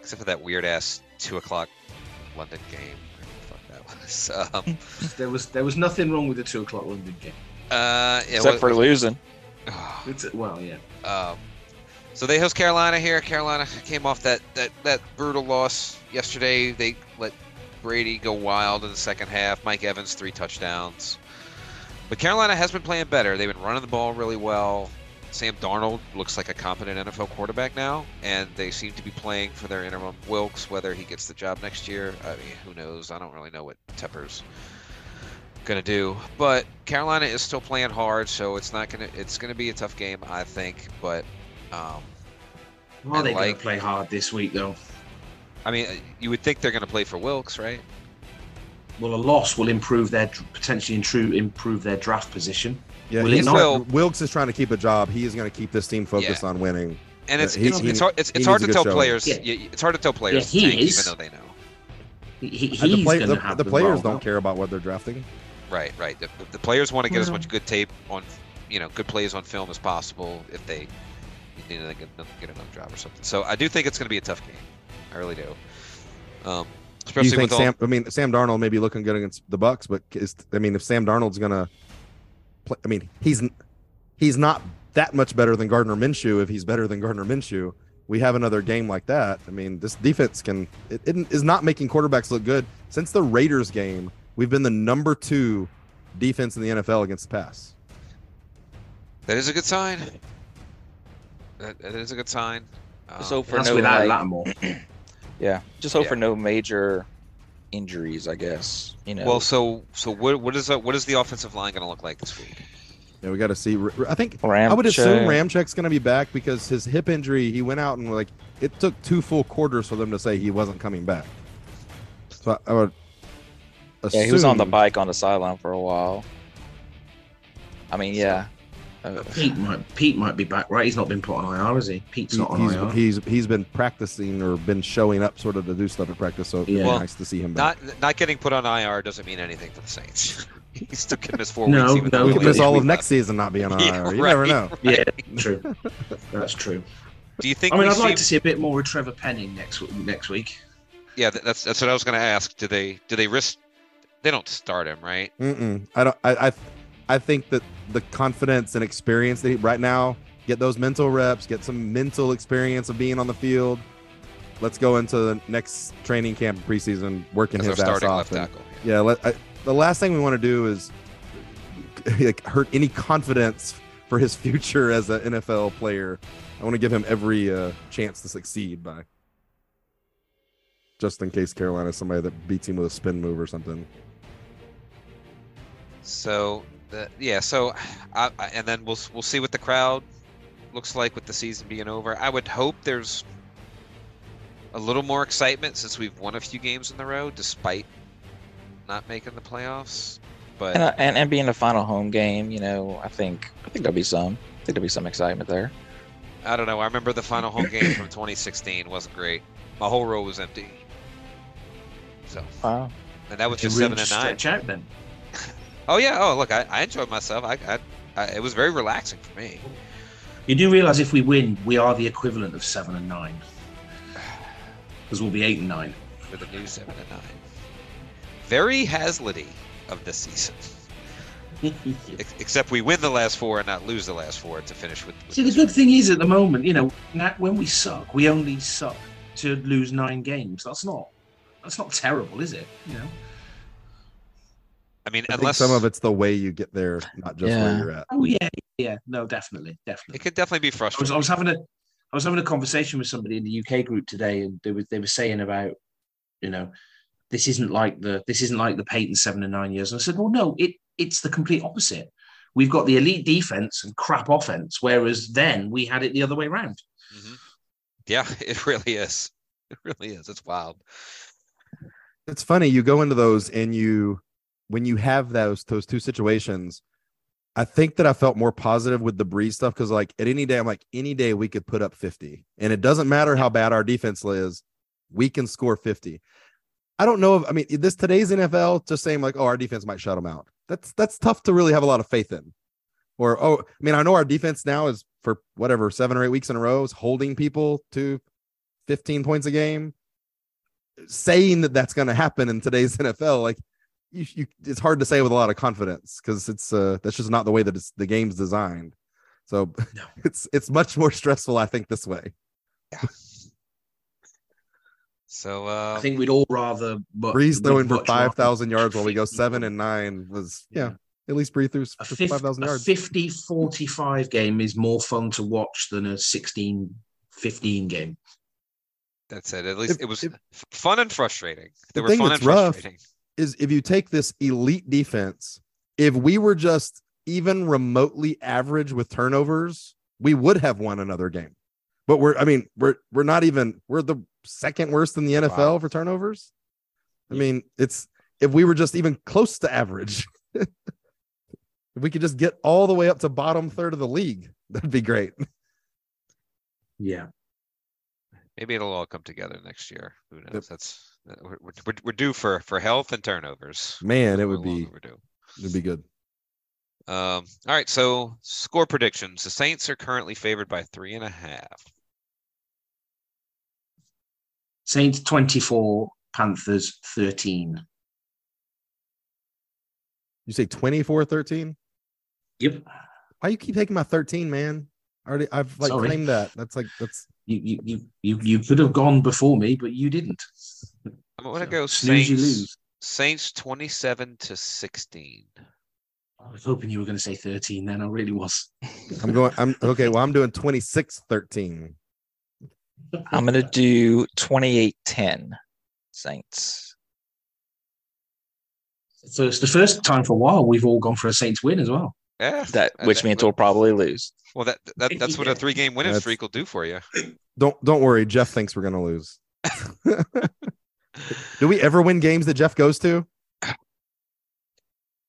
Except for that weird ass two o'clock London game. Fuck that was. [LAUGHS] Um,
There was there was nothing wrong with the two o'clock London game.
uh, yeah,
Except
what-
for losing.
oh, [SIGHS]
It's, well, yeah.
Um, so they host Carolina here. Carolina came off that, that, that brutal loss yesterday. They let Brady go wild in the second half. Mike Evans, three touchdowns. But Carolina has been playing better. They've been running the ball really well. Sam Darnold looks like a competent NFL quarterback now, and they seem to be playing for their interim Wilks. Whether he gets the job next year, I mean, who knows? I don't really know what Tepper's gonna do. But Carolina is still playing hard, so it's not gonna it's gonna be a tough game, I think. But um,
Are they gonna play hard this week though?
I mean, you would think they're gonna play for Wilks, right?
Well, a loss will improve their potentially improve their draft position.
Yeah,
Will
he's
not?
Will.
Wilks is trying to keep a job. He is going to keep this team focused
Yeah.
on winning.
And it's
he-
it's,
he-
it's hard it's, it's hard to tell
showing.
players.
Yeah.
It's hard to tell players
he
to tank,
is.
even though they know.
He, he- he's
the, play,
going
the,
to have
the
the
players
ball,
don't care about what they're drafting.
Right, right. The, the players want to get as much good tape on, you know, good plays on film as possible if they need to get, get another job or something. So I do think it's going to be a tough game. I really do. Um,
Do
especially
you think
with all,
Sam? I mean, Sam Darnold may be looking good against the Bucks, but is, I mean, if Sam Darnold's going to play, I mean, he's he's not that much better than Gardner Minshew. If he's better than Gardner Minshew, we have another game like that. I mean, this defense can it, it is not making quarterbacks look good since the Raiders game. We've been the number two defense in the NFL against the pass.
that is a good sign. That, that is a good sign. Um,
So for
That's
no
without
like,
Lattimore. [CLEARS THROAT]
yeah, just hope
Yeah.
for no major injuries, I guess. You know.
Well, so so what what is uh, what is the offensive line going to look like this week?
Yeah, we got to see. I think I would assume
Ramczyk.
Ramczyk's going to be back because his hip injury. He went out and like it took two full quarters for them to say he wasn't coming back. So I, I would.
Yeah, he was on the bike on the sideline for a while. I mean, yeah. Uh,
Pete might Pete might be back, right? He's not been put on IR, is he? Pete's
He-
not on
he's,
IR.
he's he's been practicing or been showing up sort of to do stuff at practice. So it'd be
Yeah.
Well,
nice to see him back.
Not not getting put on IR doesn't mean anything for the Saints. [LAUGHS] he still can miss four
No,
weeks. even
no,
we
he
could miss all of next season not being on [LAUGHS]
left.
IR. You
right,
never know.
right. [LAUGHS]
Yeah, true. That's true.
Do you think?
I mean, I'd
see,
like to see a bit more of Trevor Penning next next week.
Yeah, that's that's what I was going to ask. Do they do they risk? They don't start him, right?
Mm-mm. I don't. I, I I think that the confidence and experience that he, right now get those mental reps, get some mental experience of being on the field. Let's go into the next training camp preseason working his ass off.
left
and-
tackle.
yeah, let, I, the last thing we want to do is [LAUGHS] like hurt any confidence for his future as an NFL player. I want to give him every uh, chance to succeed by just in case Carolina is somebody that beats him with a spin move or something.
So the, yeah, so I, I, and then we'll we'll see what the crowd looks like with the season being over. I would hope there's a little more excitement since we've won a few games in the row, despite not making the playoffs. But
and, uh, and and being the final home game, you know, I think I think there'll be some. I think there'll be some excitement there.
I don't know. I remember the final home game from 2016 wasn't great. My whole row was empty. So,
Wow.
and that was just seven and nine.
stretch out then.
Oh yeah. Oh look, I, I enjoyed myself. I, I, I it was very relaxing for me.
You do realize if we win, we are the equivalent of seven and nine, because we'll be eight and nine.
for the new seven and nine. Very Haslety of this season. [LAUGHS] Except we win the last four and not lose the last four to finish with. with
See, the good thing is at the moment, you know, when we suck, we only suck to lose nine games. That's not that's not terrible, is it? You know.
I mean,
I think
unless
some of it's the way you get there, not just where you're at.
Oh yeah, yeah. No, definitely, definitely.
it could definitely be
I was,
frustrating.
I was having a I was having a conversation with somebody in the UK group today, and they were they were saying about, you know, this isn't like the this isn't like the Peyton seven and nine years. And I said, well, no, it it's the complete opposite. We've got the elite defense and crap offense, whereas then we had it the other way around.
Mhm. Yeah, [LAUGHS] it really is. It really is. It's wild.
It's funny you go into those and you when you have those those two situations. I think that I felt more positive with the Brees stuff because like at any day I'm like any day we could put up 50 and it doesn't matter how bad our defense is, we can score 50. I don't know if I mean this today's NFL just saying like oh our defense might shut them out. That's that's tough to really have a lot of faith in. Or oh I mean I know our defense now is for whatever seven or eight weeks in a row is holding people to 15 points a game saying that that's going to happen in today's [LAUGHS] NFL, like you, you, it's hard to say with a lot of confidence because it's uh that's just not the way that it's, the game's designed. So
No. [LAUGHS]
it's it's much more stressful, I think, this way. Yeah.
So uh,
I think we'd all rather. But
Brees
we'd
throwing for
much
five
rather
thousand yards while we go seven and nine was yeah, at least breathe through
A,
for
fif-
five thousand
a 50 45 game is more fun to watch than a 16 15 game.
that's it. At least
If-
it was
if-
fun and frustrating. They
The
were
thing
fun
that's
and
rough-
frustrating.
Is if you take this elite defense, if we were just even remotely average with turnovers, we would have won another game. But we're I mean, we're we're not even we're the second worst in the NFL
Wow.
for turnovers. I mean, it's if we were just even close to average. [LAUGHS] if we could just get all the way up to bottom third of the league, that'd be great.
Yeah.
Maybe it'll all come together next year. Who knows?
Yep.
That's we're, we're- we're, we're due for for health and turnovers.
Man, it
We're
would be
overdue.
it'd be good.
Um, all right, so score predictions. The Saints are currently favored by three and a half.
Saints 24, Panthers 13.
You say 24-13?
Yep.
Why you keep taking my 13, man? I already I've like
Sorry.
claimed that. That's like that's
You, you, you, you, you could have gone before me, but you didn't.
I'm gonna
So,
go Saints.
you lose.
Saints 27 to 16.
I was hoping you were going to say 13 then. I really was. [LAUGHS]
I'm going. I'm okay. Well, I'm doing 26 13.
I'm gonna do 28-10 Saints.
So it's the first time for a while, we've all gone for a Saints win as well.
Yeah,
That which means we'll probably lose.
well that, that that's what a three game winning
That's-
streak will do for you.
Don't don't worry. Jeff thinks we're gonna lose. [LAUGHS] Do we ever win games that Jeff goes to?
we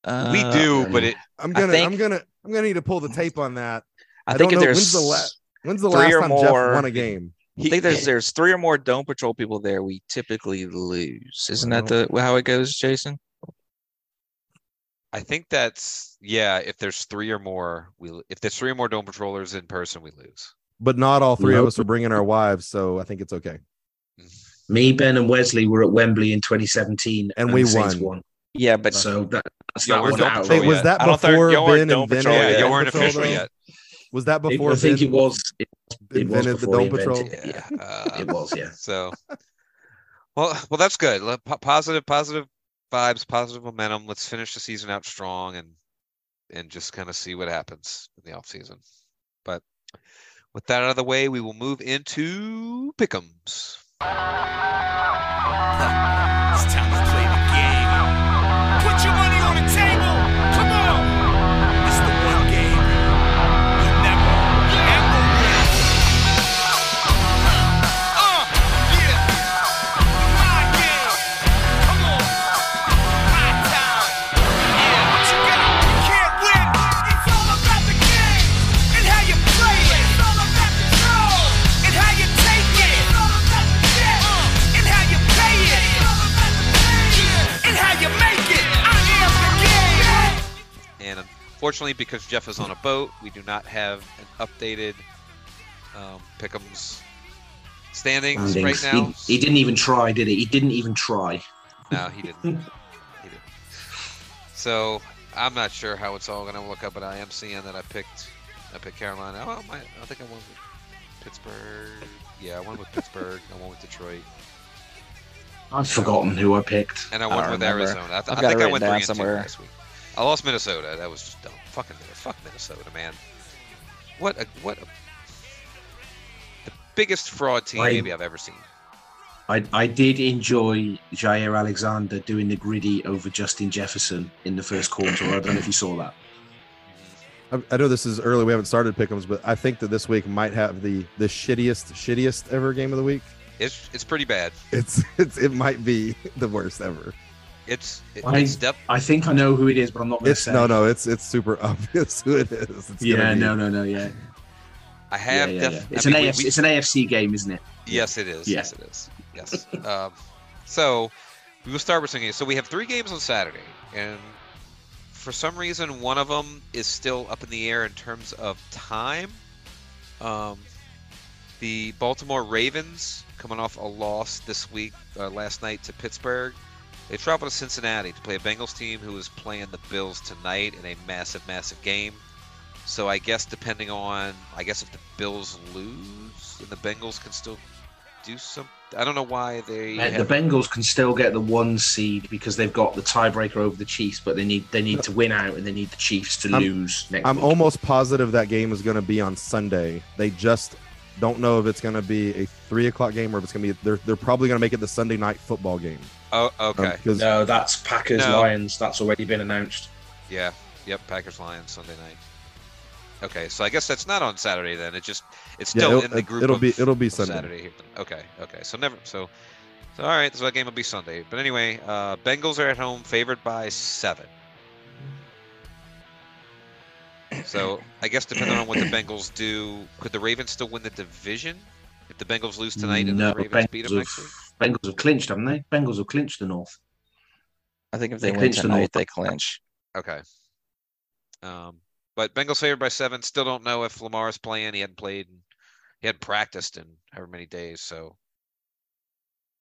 Uh,
do, but it
I'm gonna I'm gonna I'm gonna need to pull the tape on that.
I think
don't
if
know,
there's
when's the la- when's the last
or
time Jeff won a game?
I think there's there's three or more Dome Patrol people there. We typically lose. Isn't that the how it goes, Jason?
I think that's yeah. If there's three or more, we if there's three or more dome patrollers in person, we lose.
But not all three of us are bringing our wives, so I think it's okay.
Me, Ben, and Wesley were at Wembley in 2017,
And we
the Saints
won.
Yeah, but
So that, that's
Yeah,
that one out.
Wait, was that
I
before
y'all weren't
Ben invented
Patrol
the
yet.
yeah, you weren't official
though?
yet.
Was that
It-
before
I think
Ben
it was. It, it was
invented the
before
Dome Patrol?
invented it.
Yeah, uh,
It was, yeah.
So, well, well, that's good. Positive, positive vibes, positive momentum. Let's finish the season out strong and and just kind of see what happens in the off season. But with that out of the way, we will move into pickems. [LAUGHS]
It's time to play the game. Put your money on the table. And
unfortunately, because Jeff is on a boat, we do not have an updated um, pick'ems standings right now.
He, he didn't even try, did he? He didn't even try.
No, he didn't. [LAUGHS] he didn't. So I'm not sure how it's all going to look up, but I am seeing that I picked, I picked Carolina. Oh, my, I think I won with Pittsburgh. Yeah, I won with Pittsburgh. I won with Detroit,
I've forgotten who I picked.
and I
I
won
don't
with
remember.
Arizona. I, th-
I've
I
got it
think I went
down
three and two
somewhere.
last week. I lost Minnesota. That was just dumb. Fucking fuck Minnesota, man. What a what a the biggest fraud team
I-
maybe I've ever seen.
I, I did enjoy Jaire Alexander doing the gritty over Justin Jefferson in the first quarter. I don't know if you saw that.
I, I know this is early. We haven't started pick'ems, but I think that this week might have the the shittiest, shittiest ever game of the week.
It's it's pretty bad.
It's it's it might be [LAUGHS] the worst ever.
It's it,
I-
it's def-
I think I know who it is, but I'm not going to
It's
say.
no, no. It's it's super [LAUGHS] obvious who it is. It's
Yeah,
be-
no, no, no, yeah.
I have
yeah,
def-
yeah.
I
It's
mean,
an
we-
AFC.
we-
It's an AFC game, isn't it?
Yes, it is.
Yeah.
Yes, it is. Yes. [LAUGHS] um, so we will start with some games. So we have three games on Saturday, and for some reason, one of them is still up in the air in terms of time. Um, the Baltimore Ravens coming off a loss this week, uh, last night to Pittsburgh. They travel to Cincinnati to play a Bengals team who is playing the Bills tonight in a massive, massive game. So I guess depending on, I guess if the Bills lose, then the Bengals can still do some. I don't know why they.
Uh,
have-
the Bengals can still get the one seed because they've got the tiebreaker over the Chiefs, but they need they need to win out and they need the Chiefs to
I'm-
lose next
I'm
week.
almost positive that game is going to be on Sunday. They just don't know if it's going to be a three o'clock game or if it's going to be. They're they're probably going to make it the Sunday night football game.
Oh, okay.
Because
No, that's Packers
No.
Lions. That's already been announced.
Yeah. Yep. Packers Lions Sunday night. Okay, so I guess that's not on Saturday then. It just it's
Yeah,
still
it'll-
in the group.
it'll
of-
be- it'll be Sunday.
Saturday here. Okay. Okay. So never. So. So all right. So that game will be Sunday. But anyway, uh, Bengals are at home, favored by seven. So I guess depending on what the Bengals do, could the Ravens still win the division if the Bengals lose tonight and
no,
the Ravens beat them next week?
Have, Bengals have clinched, haven't they? Bengals have clinched the North.
I think if
They
they, win
clinch the
tonight,
North.
they clinch.
Okay. Um, but Bengals favored by seven. Still don't know if Lamar's playing. He hadn't played. He hadn't practiced in however many days. So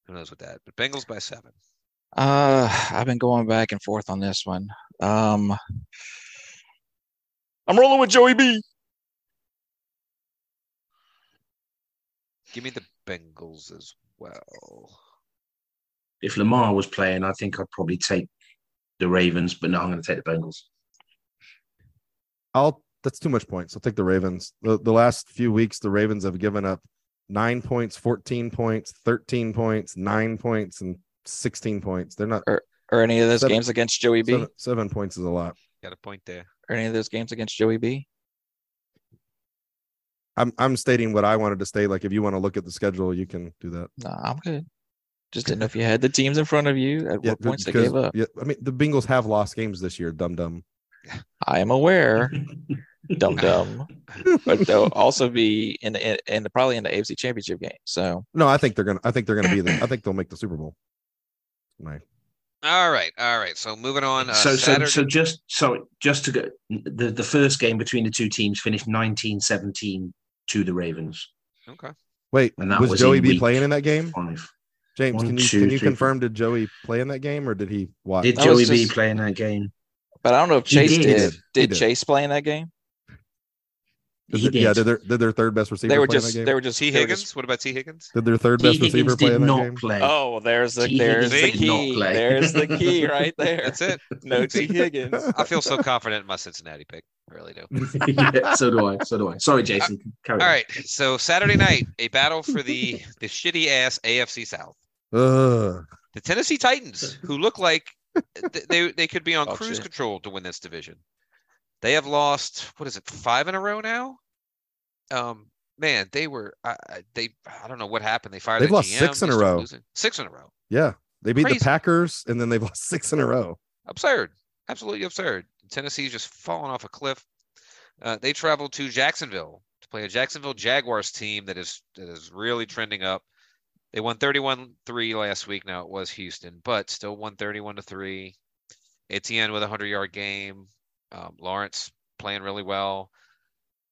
who knows with that? But Bengals by seven.
Uh, I've been going back and forth on this one. Um, I'm rolling with Joey B.
Give me the Bengals as well.
If Lamar was playing, I think I'd probably take the Ravens, but no, I'm going to take the Bengals.
I'll. That's too much points. I'll take the Ravens. The the last few weeks, the Ravens have given up nine points, fourteen points, thirteen points, nine points, and sixteen points. They're not.
Are Or any of those
Seven-
games against Joey B?
Seven, seven points is a lot.
Got a point there.
Or any of those games against Joey B?
I'm I'm stating what I wanted to state. Like if you want to look at the schedule, you can do that.
No, I'm good. Just didn't know if you had the teams in front of you at what points they gave up.
Yeah, I mean the Bengals have lost games this year. Dum dum.
I am aware, [LAUGHS] dum dum, but they'll [LAUGHS] also be in the, in the probably in the AFC Championship game. So
No, I think they're gonna. I think they're gonna be there. I think they'll make the Super Bowl. My
All right, all right. So moving on. Uh,
so, so,
Saturday,
so just so just to go, the the first game between the two teams finished 1917 to the Ravens.
okay.
wait,
And that
was,
was
Joey B playing in that game?
Five.
James,
One,
can you
two,
can you
three,
confirm did Joey play in that game or did he watch?
Did
That was
Joey B
just-
play in that game?
But I don't know if Chase
did.
did. Did
did.
Chase play in that game?
Did
He
their- yeah,
did.
did their did their third best receiver
They were
play
just
that game?
they were just
T
they were
Higgins.
just-
What about Tee Higgins?
did their third
T.
best receiver
Higgins
play in that
not
game?
play.
Oh, there's the
T.
there's the
Higgins did
key. There's the key [LAUGHS] right there.
That's it.
No [LAUGHS] Tee Higgins.
I feel so confident in my Cincinnati pick. I really do. [LAUGHS]
yeah, so do I. So do I. Sorry, Jason. Uh, Carry
All
on.
right. So Saturday night, a battle for the the shitty ass AFC South.
Ugh.
The Tennessee Titans, who look like they they could be on
Oh,
cruise
shit.
control to win this division. They have lost what is it five in a row now? Um, man, they were I they I don't know what happened. They fired.
They've lost
GM,
six in a row.
losing. Six in a row.
Yeah, they beat
Crazy.
the Packers and then they've [LAUGHS] lost six in a row.
Absurd. Absolutely absurd. Tennessee's just falling off a cliff. Uh, they traveled to Jacksonville to play a Jacksonville Jaguars team that is that is really trending up. They won 31-3 last week. Now it was Houston, but still won 31 to 3. Etienne with a 100-yard game. Um, Lawrence playing really well.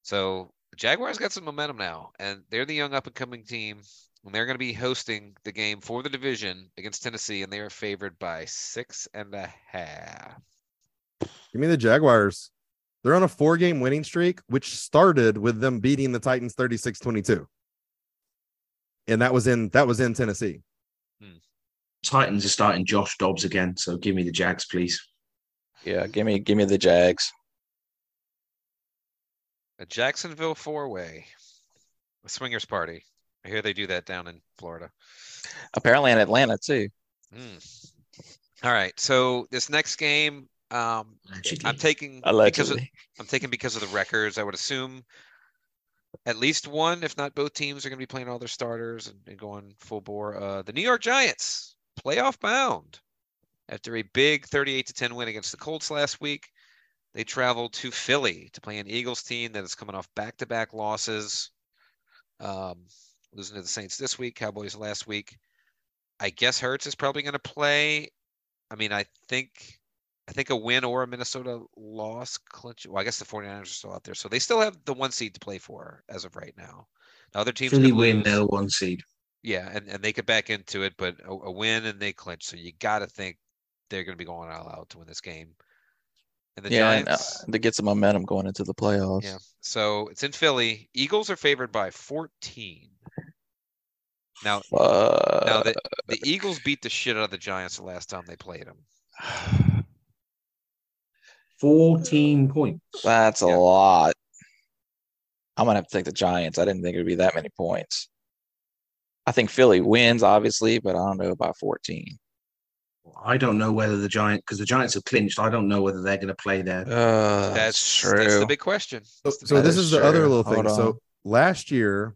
So the Jaguars got some momentum now, and they're the young up and coming team. And they're going to be hosting the game for the division against Tennessee, and they are favored by six and a half.
Give me the Jaguars. They're on a four game winning streak, which started with them beating the Titans 36 22. And that was in that was in Tennessee.
Titans are starting Josh Dobbs again, so give me the Jags, please.
Yeah, give me give me the Jags.
A Jacksonville four way, a swingers party. I hear they do that down in Florida.
Apparently in Atlanta too.
Mm. All right, so this next game, um, I'm taking because of, I'm taking because of the records. I would assume at least one, if not both teams, are going to be playing all their starters and, and going full bore. Uh, the New York Giants, playoff bound, after a big 38 to 10 win against the Colts last week. They traveled to Philly to play an Eagles team that is coming off back to back losses, um, losing to the Saints this week, Cowboys last week. I guess Hurts is probably going to play. I mean, I think I think a win or a Minnesota loss clinch. Well, I guess the 49ers are still out there. So they still have the one seed to play for as of right now. The other teams
Philly win, they're one seed.
Yeah, and, and they could back into it, but a, a win and they clinch. So you got to think they're going to be going all out to win this game. And the
yeah, and, uh,
Giants,
to get some momentum going into the playoffs.
yeah. So it's in Philly. Eagles are favored by 14. Now,
Uh,
now the, the Eagles beat the shit out of the Giants the last time they played them. [SIGHS]
14 points.
that's a lot. I'm gonna have to take the Giants. I didn't think it would be that many points. I think Philly wins, obviously, but I don't know about 14.
I don't know whether the Giants, because the Giants have clinched, I don't know whether they're going to play there.
Uh,
That's
true.
That's the big question.
So, so this
is
is the other little thing.
Hold
So
on.
last year,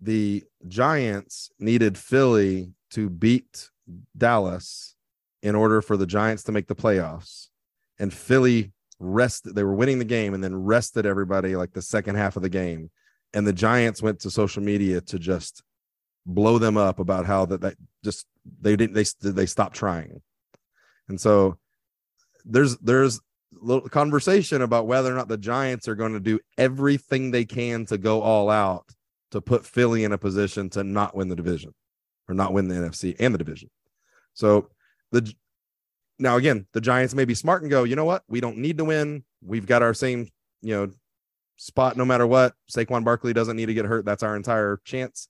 the Giants needed Philly to beat Dallas in order for the Giants to make the playoffs. And Philly rested, they were winning the game and then rested everybody like the second half of the game. And the Giants went to social media to just blow them up about how that, that just they didn't they they stopped trying. And so there's there's little conversation about whether or not the Giants are going to do everything they can to go all out to put Philly in a position to not win the division or not win the NFC and the division. So the now again, the Giants may be smart and go, you know what? We don't need to win. We've got our same, you know, spot no matter what. Saquon Barkley doesn't need to get hurt. That's our entire chance.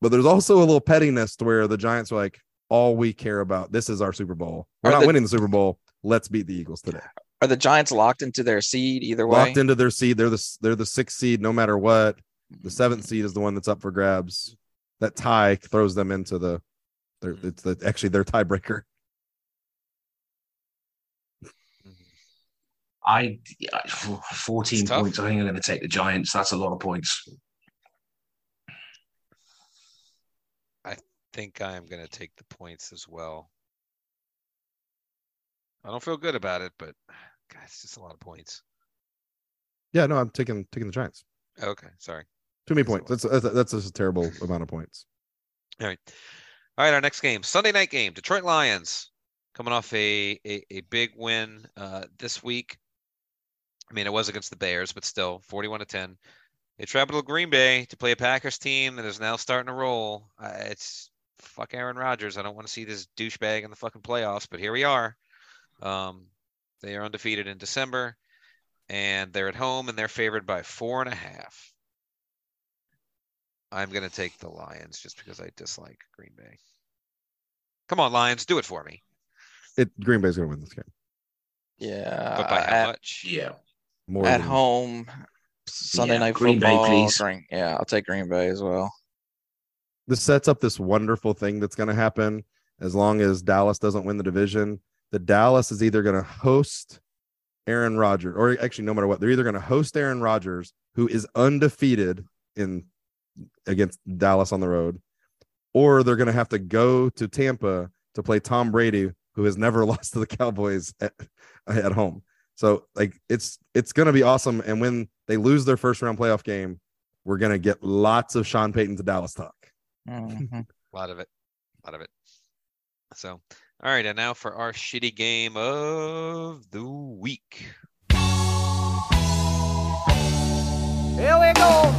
But there's also a little pettiness to where the Giants are like, all we care about. This is our Super Bowl. We're
are
not
the,
winning the Super Bowl. Let's beat the Eagles today.
Are the Giants locked into their seed either way?
Locked into their seed. They're the they're the sixth seed no matter what. The mm-hmm. seventh seed is the one that's up for grabs. That tie throws them into the. Mm-hmm. It's the, actually their tiebreaker.
I, 14 points. I think I'm going to take the Giants. That's a lot of points.
Think I'm going to take the points as well. I don't feel good about it, but [SIGHS] God, it's just a lot of points.
Yeah, no, I'm taking taking the Giants.
Okay, sorry.
Too many points. That's that's, that's just a terrible amount of points.
All right. All right, our next game, Sunday night game, Detroit Lions coming off a a, a big win uh, this week. I mean, it was against the Bears, but still 41 to 10. They traveled to Green Bay to play a Packers team that is now starting to roll. Uh, it's fuck Aaron Rodgers. I don't want to see this douchebag in the fucking playoffs, but here we are. Um, they are undefeated in December, and they're at home, and they're favored by four and a half. I'm going to take the Lions just because I dislike Green Bay. Come on, Lions, do it for me.
It Green Bay's gonna win this game.
Yeah.
But by how
at,
much?
Yeah.
More
at
than-
home, Sunday
Yeah,
night
Green Bay,
football.
please.
Green- yeah, I'll take Green Bay as well.
This sets up this wonderful thing that's gonna happen as long as Dallas doesn't win the division. The Dallas is either gonna host Aaron Rodgers, or actually, no matter what, they're either gonna host Aaron Rodgers, who is undefeated in against Dallas on the road, or they're gonna have to go to Tampa to play Tom Brady, who has never [LAUGHS] lost to the Cowboys at, at home. So like it's it's gonna be awesome. And when they lose their first round playoff game, we're gonna get lots of Sean Payton to Dallas talk.
Mhm.
A lot of it. A lot of it. So, all right. And now for our shitty game of the week.
Here we go.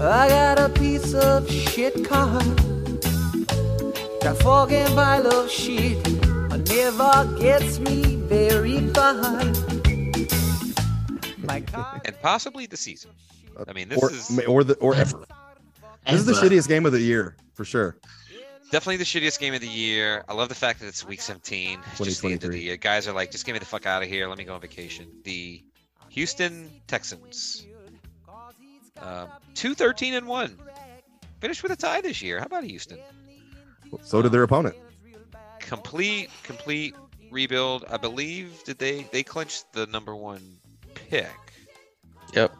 I got a piece of shit car. That fucking pile of shit never gets me very far. My [LAUGHS] car.
And possibly the season. Uh, I mean, this
or,
is
or the or ever. This is the shittiest game of the year for sure.
definitely the shittiest game of the year. I love the fact that it's week 17. It's just the end of the year. Guys are like, just get me the fuck out of here. Let me go on vacation. The Houston Texans. Um, 2 13 and 1. Finished with a tie this year. How about Houston?
So did their opponent.
complete complete rebuild i believe did they they clinched the number one pick
Yep.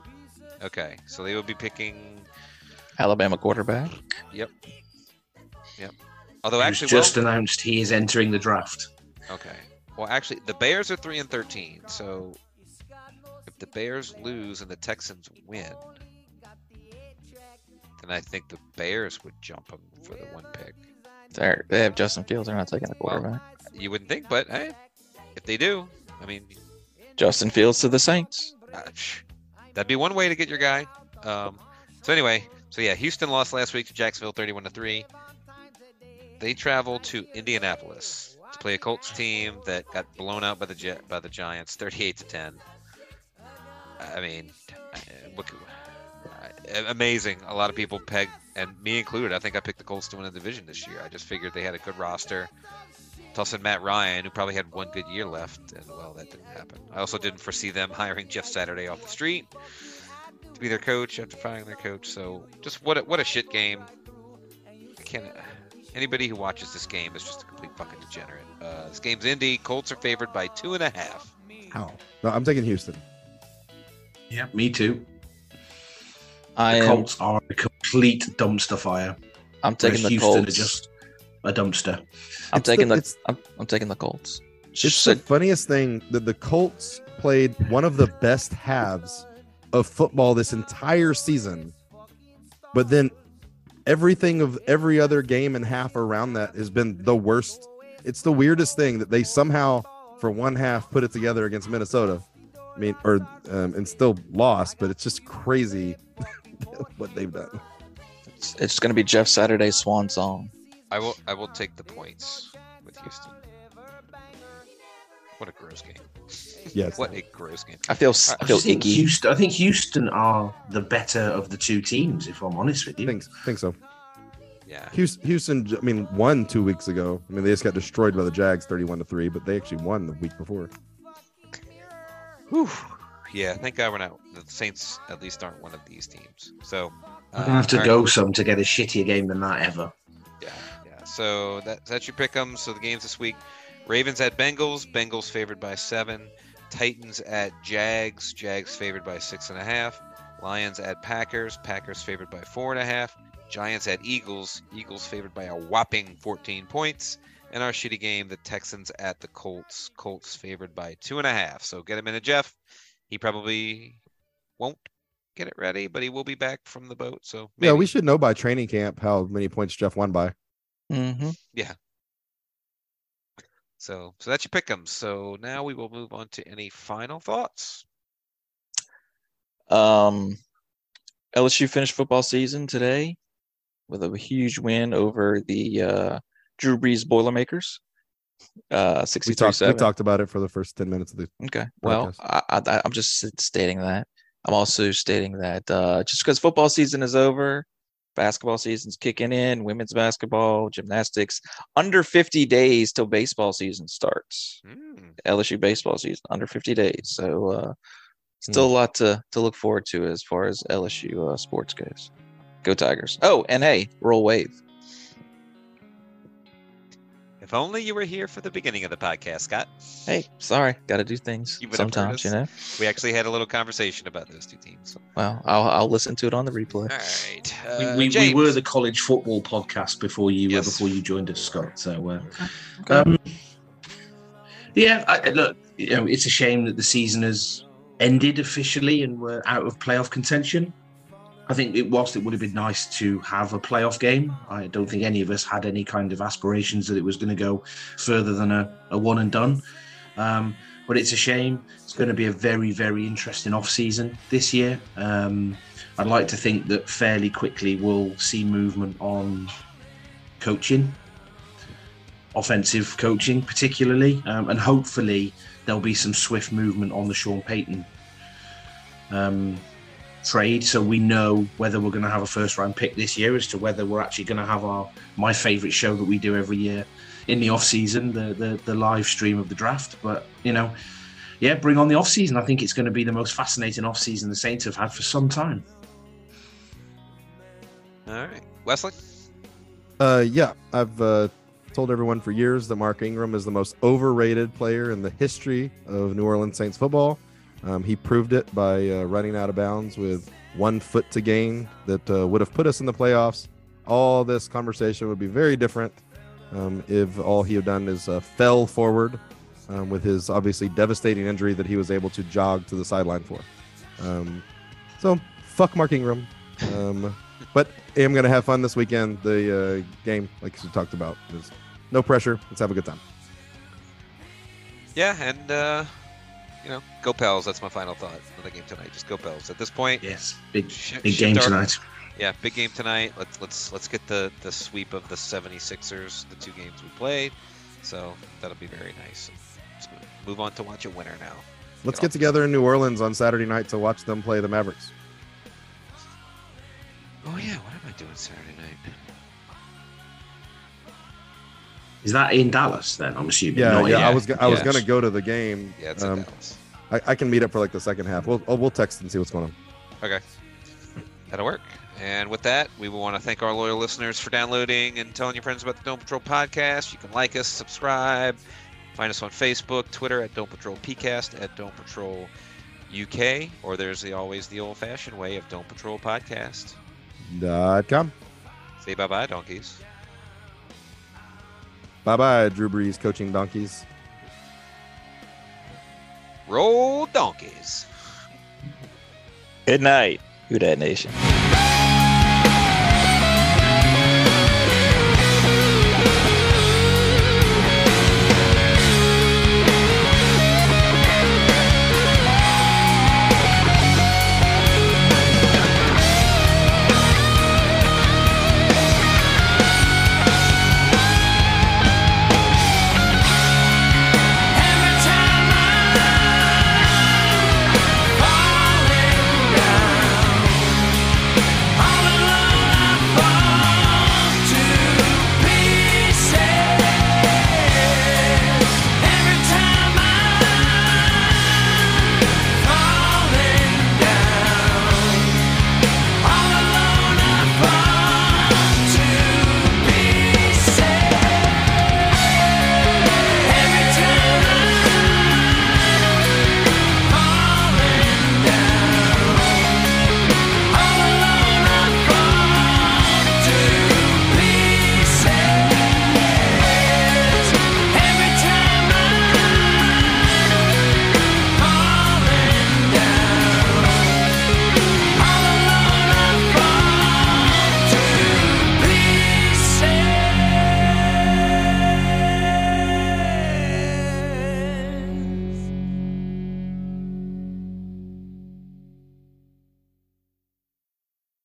okay so they will be picking
Alabama quarterback.
yep yep although
Who's
actually
just
well,
announced he is entering the draft.
okay well actually the bears are 3 and 13 so if the bears lose and the texans win then i think the bears would jump them for the one pick
They're, they have Justin Fields. They're not taking a
Well,
quarterback.
you wouldn't think but hey if they do i mean
Justin Fields to the Saints.
Uh, that'd be one way to get your guy. Um, so anyway, so yeah, Houston lost last week to Jacksonville, thirty-one to three. They travel to Indianapolis to play a Colts team that got blown out by the Jet by the Giants, thirty-eight to ten. I mean, uh, what, could- amazing. A lot of people pegged, and me included. I think I picked the Colts to win the division this year. I just figured they had a good roster. Tossing Matt Ryan, who probably had one good year left, and well, that didn't happen. I also didn't foresee them [LAUGHS] hiring Jeff Saturday off the street to be their coach after firing their coach. So just what a, what a shit game. I can't. Anybody who watches this game is just a complete fucking degenerate. Uh, this game's Indy. Colts are favored by two and a half.
How? No, I'm taking Houston.
Yeah, me too.
I
The
am.
Colts are a complete dumpster fire.
I'm taking the
Houston
Colts.
are just a dumpster.
I'm
It's
taking the.
it's-
I'm, I'm taking the Colts.
It's
So-
the funniest thing that the Colts played one of the best halves of football this entire season, but then everything of every other game and half around that has been the worst. It's the weirdest thing that they somehow, for one half, put it together against Minnesota. I mean, or um, and still lost, but it's just crazy [LAUGHS] [LAUGHS] what they've done.
It's, it's going to be Jeff Saturday's swan song.
I will I will take the points with Houston. What a gross game.
Yes.
What a gross game.
I feel. s-
I
I
I
feel
think
icky.
Houston. I think Houston are the better of the two teams. If I'm honest with you,
Think think so.
Yeah.
Houston, Houston, I mean, won two weeks ago. I mean, they just got destroyed by the Jags, thirty-one to three, but they actually won the week before.
Whew. Yeah, thank God we're not. The Saints at least aren't one of these teams. So
I'm uh, gonna have to
all right.
go some to get a shittier game than that ever.
Yeah, yeah. So that, that's your pick'em. So the games this week: Ravens at Bengals. Bengals favored by seven. Titans at Jags. Jags favored by six and a half. Lions at Packers. Packers favored by four and a half. Giants at Eagles. Eagles favored by a whopping 14 points. And our shitty game, the Texans at the Colts. Colts favored by two and a half. So get him into Jeff. He probably won't get it ready, but he will be back from the boat. So
Yeah, we should know by training camp how many points Jeff won by.
Mm-hmm. Yeah.
So, so that's your pick'em. So now we will move on to any final thoughts.
Um, LSU finished football season today with a huge win over the uh, Drew Brees Boilermakers. Uh,
We
63
talked, we talked about it for the first ten minutes of the.
Okay. Well. I, I, I'm just stating that. I'm also stating that uh, just because football season is over, basketball season's kicking in, women's basketball, gymnastics, under 50 days till baseball season starts.
Hmm.
LSU baseball season, under 50 days. So, uh, still a lot to, to look forward to as far as LSU uh, sports goes. Go Tigers. Oh, and hey, roll wave.
If only you were here for the beginning of the podcast, Scott.
Hey, sorry, got to do things
You've been up for
sometimes, you know.
We actually had a little conversation about those two teams.
Well, I'll, I'll listen to it on the replay.
All right.
We,
Uh,
we, we
James.
were the college football podcast before you
Yes.
uh, before you joined us, Scott. So, uh,
Okay.
um, yeah, I, I- look, you know, it's a shame that the season has ended officially and we're out of playoff contention. I think it whilst it would have been nice to have a playoff game, I don't think any of us had any kind of aspirations that it was going to go further than a, a one and done. Um, but it's a shame. It's going to be a very, very interesting off season this year. Um, I'd like to think that fairly quickly we'll see movement on coaching, offensive coaching, particularly, um, and hopefully there'll be some swift movement on the Sean Payton um, trade, so we know whether we're going to have a first round pick this year, as to whether we're actually going to have our my favourite show that we do every year in the off season, the, the the live stream of the draft. But you know, yeah, bring on the off season. I think it's going to be the most fascinating off season the Saints have had for some time.
All right. Wesley?
Uh, yeah, I've uh, told everyone for years that Mark Ingram is the most overrated player in the history of New Orleans Saints football. Um, he proved it by uh, running out of bounds with one foot to gain that uh, would have put us in the playoffs. All this conversation would be very different um, if all he had done is uh, fell forward um, with his obviously devastating injury that he was able to jog to the sideline for. Um, so, fuck Mark Ingram. Um, [LAUGHS] but I am going to have fun this weekend. The uh, game, like you talked about, is no pressure. Let's have a good time.
Yeah, and uh, you know, go Pels. That's my final thought of the game tonight. Just go Pels. At this point,
Yes, big
sh-
big game
our-
tonight.
Yeah, big game tonight. Let's let's let's get the the sweep of the 76ers, the two games we played. So that'll be very nice. Let's move on to watch a winner now.
Let's
Get
get together in New Orleans on Saturday night to watch them play the Mavericks.
Oh yeah, what am I doing Saturday night?
Is that in Dallas? Then I'm assuming.
Yeah,
Not
yeah.
in-
I was go- I was gonna go to the game.
Yeah, it's in
Um,
Dallas.
I, I can meet up for like the second half. We'll oh, we'll text and see what's going on.
Okay. That'll work. And with that, we want to thank our loyal listeners for downloading and telling your friends about the Dome Patrol podcast. You can like us, subscribe, find us on Facebook, Twitter at Dome Patrol PCast, at Dome Patrol UK, or there's the always the old fashioned way of Dome Patrol Podcast.
Dot com.
Say bye bye, donkeys.
Bye bye, Drew Brees coaching donkeys.
Roll donkeys.
Good night, Who Dat Nation.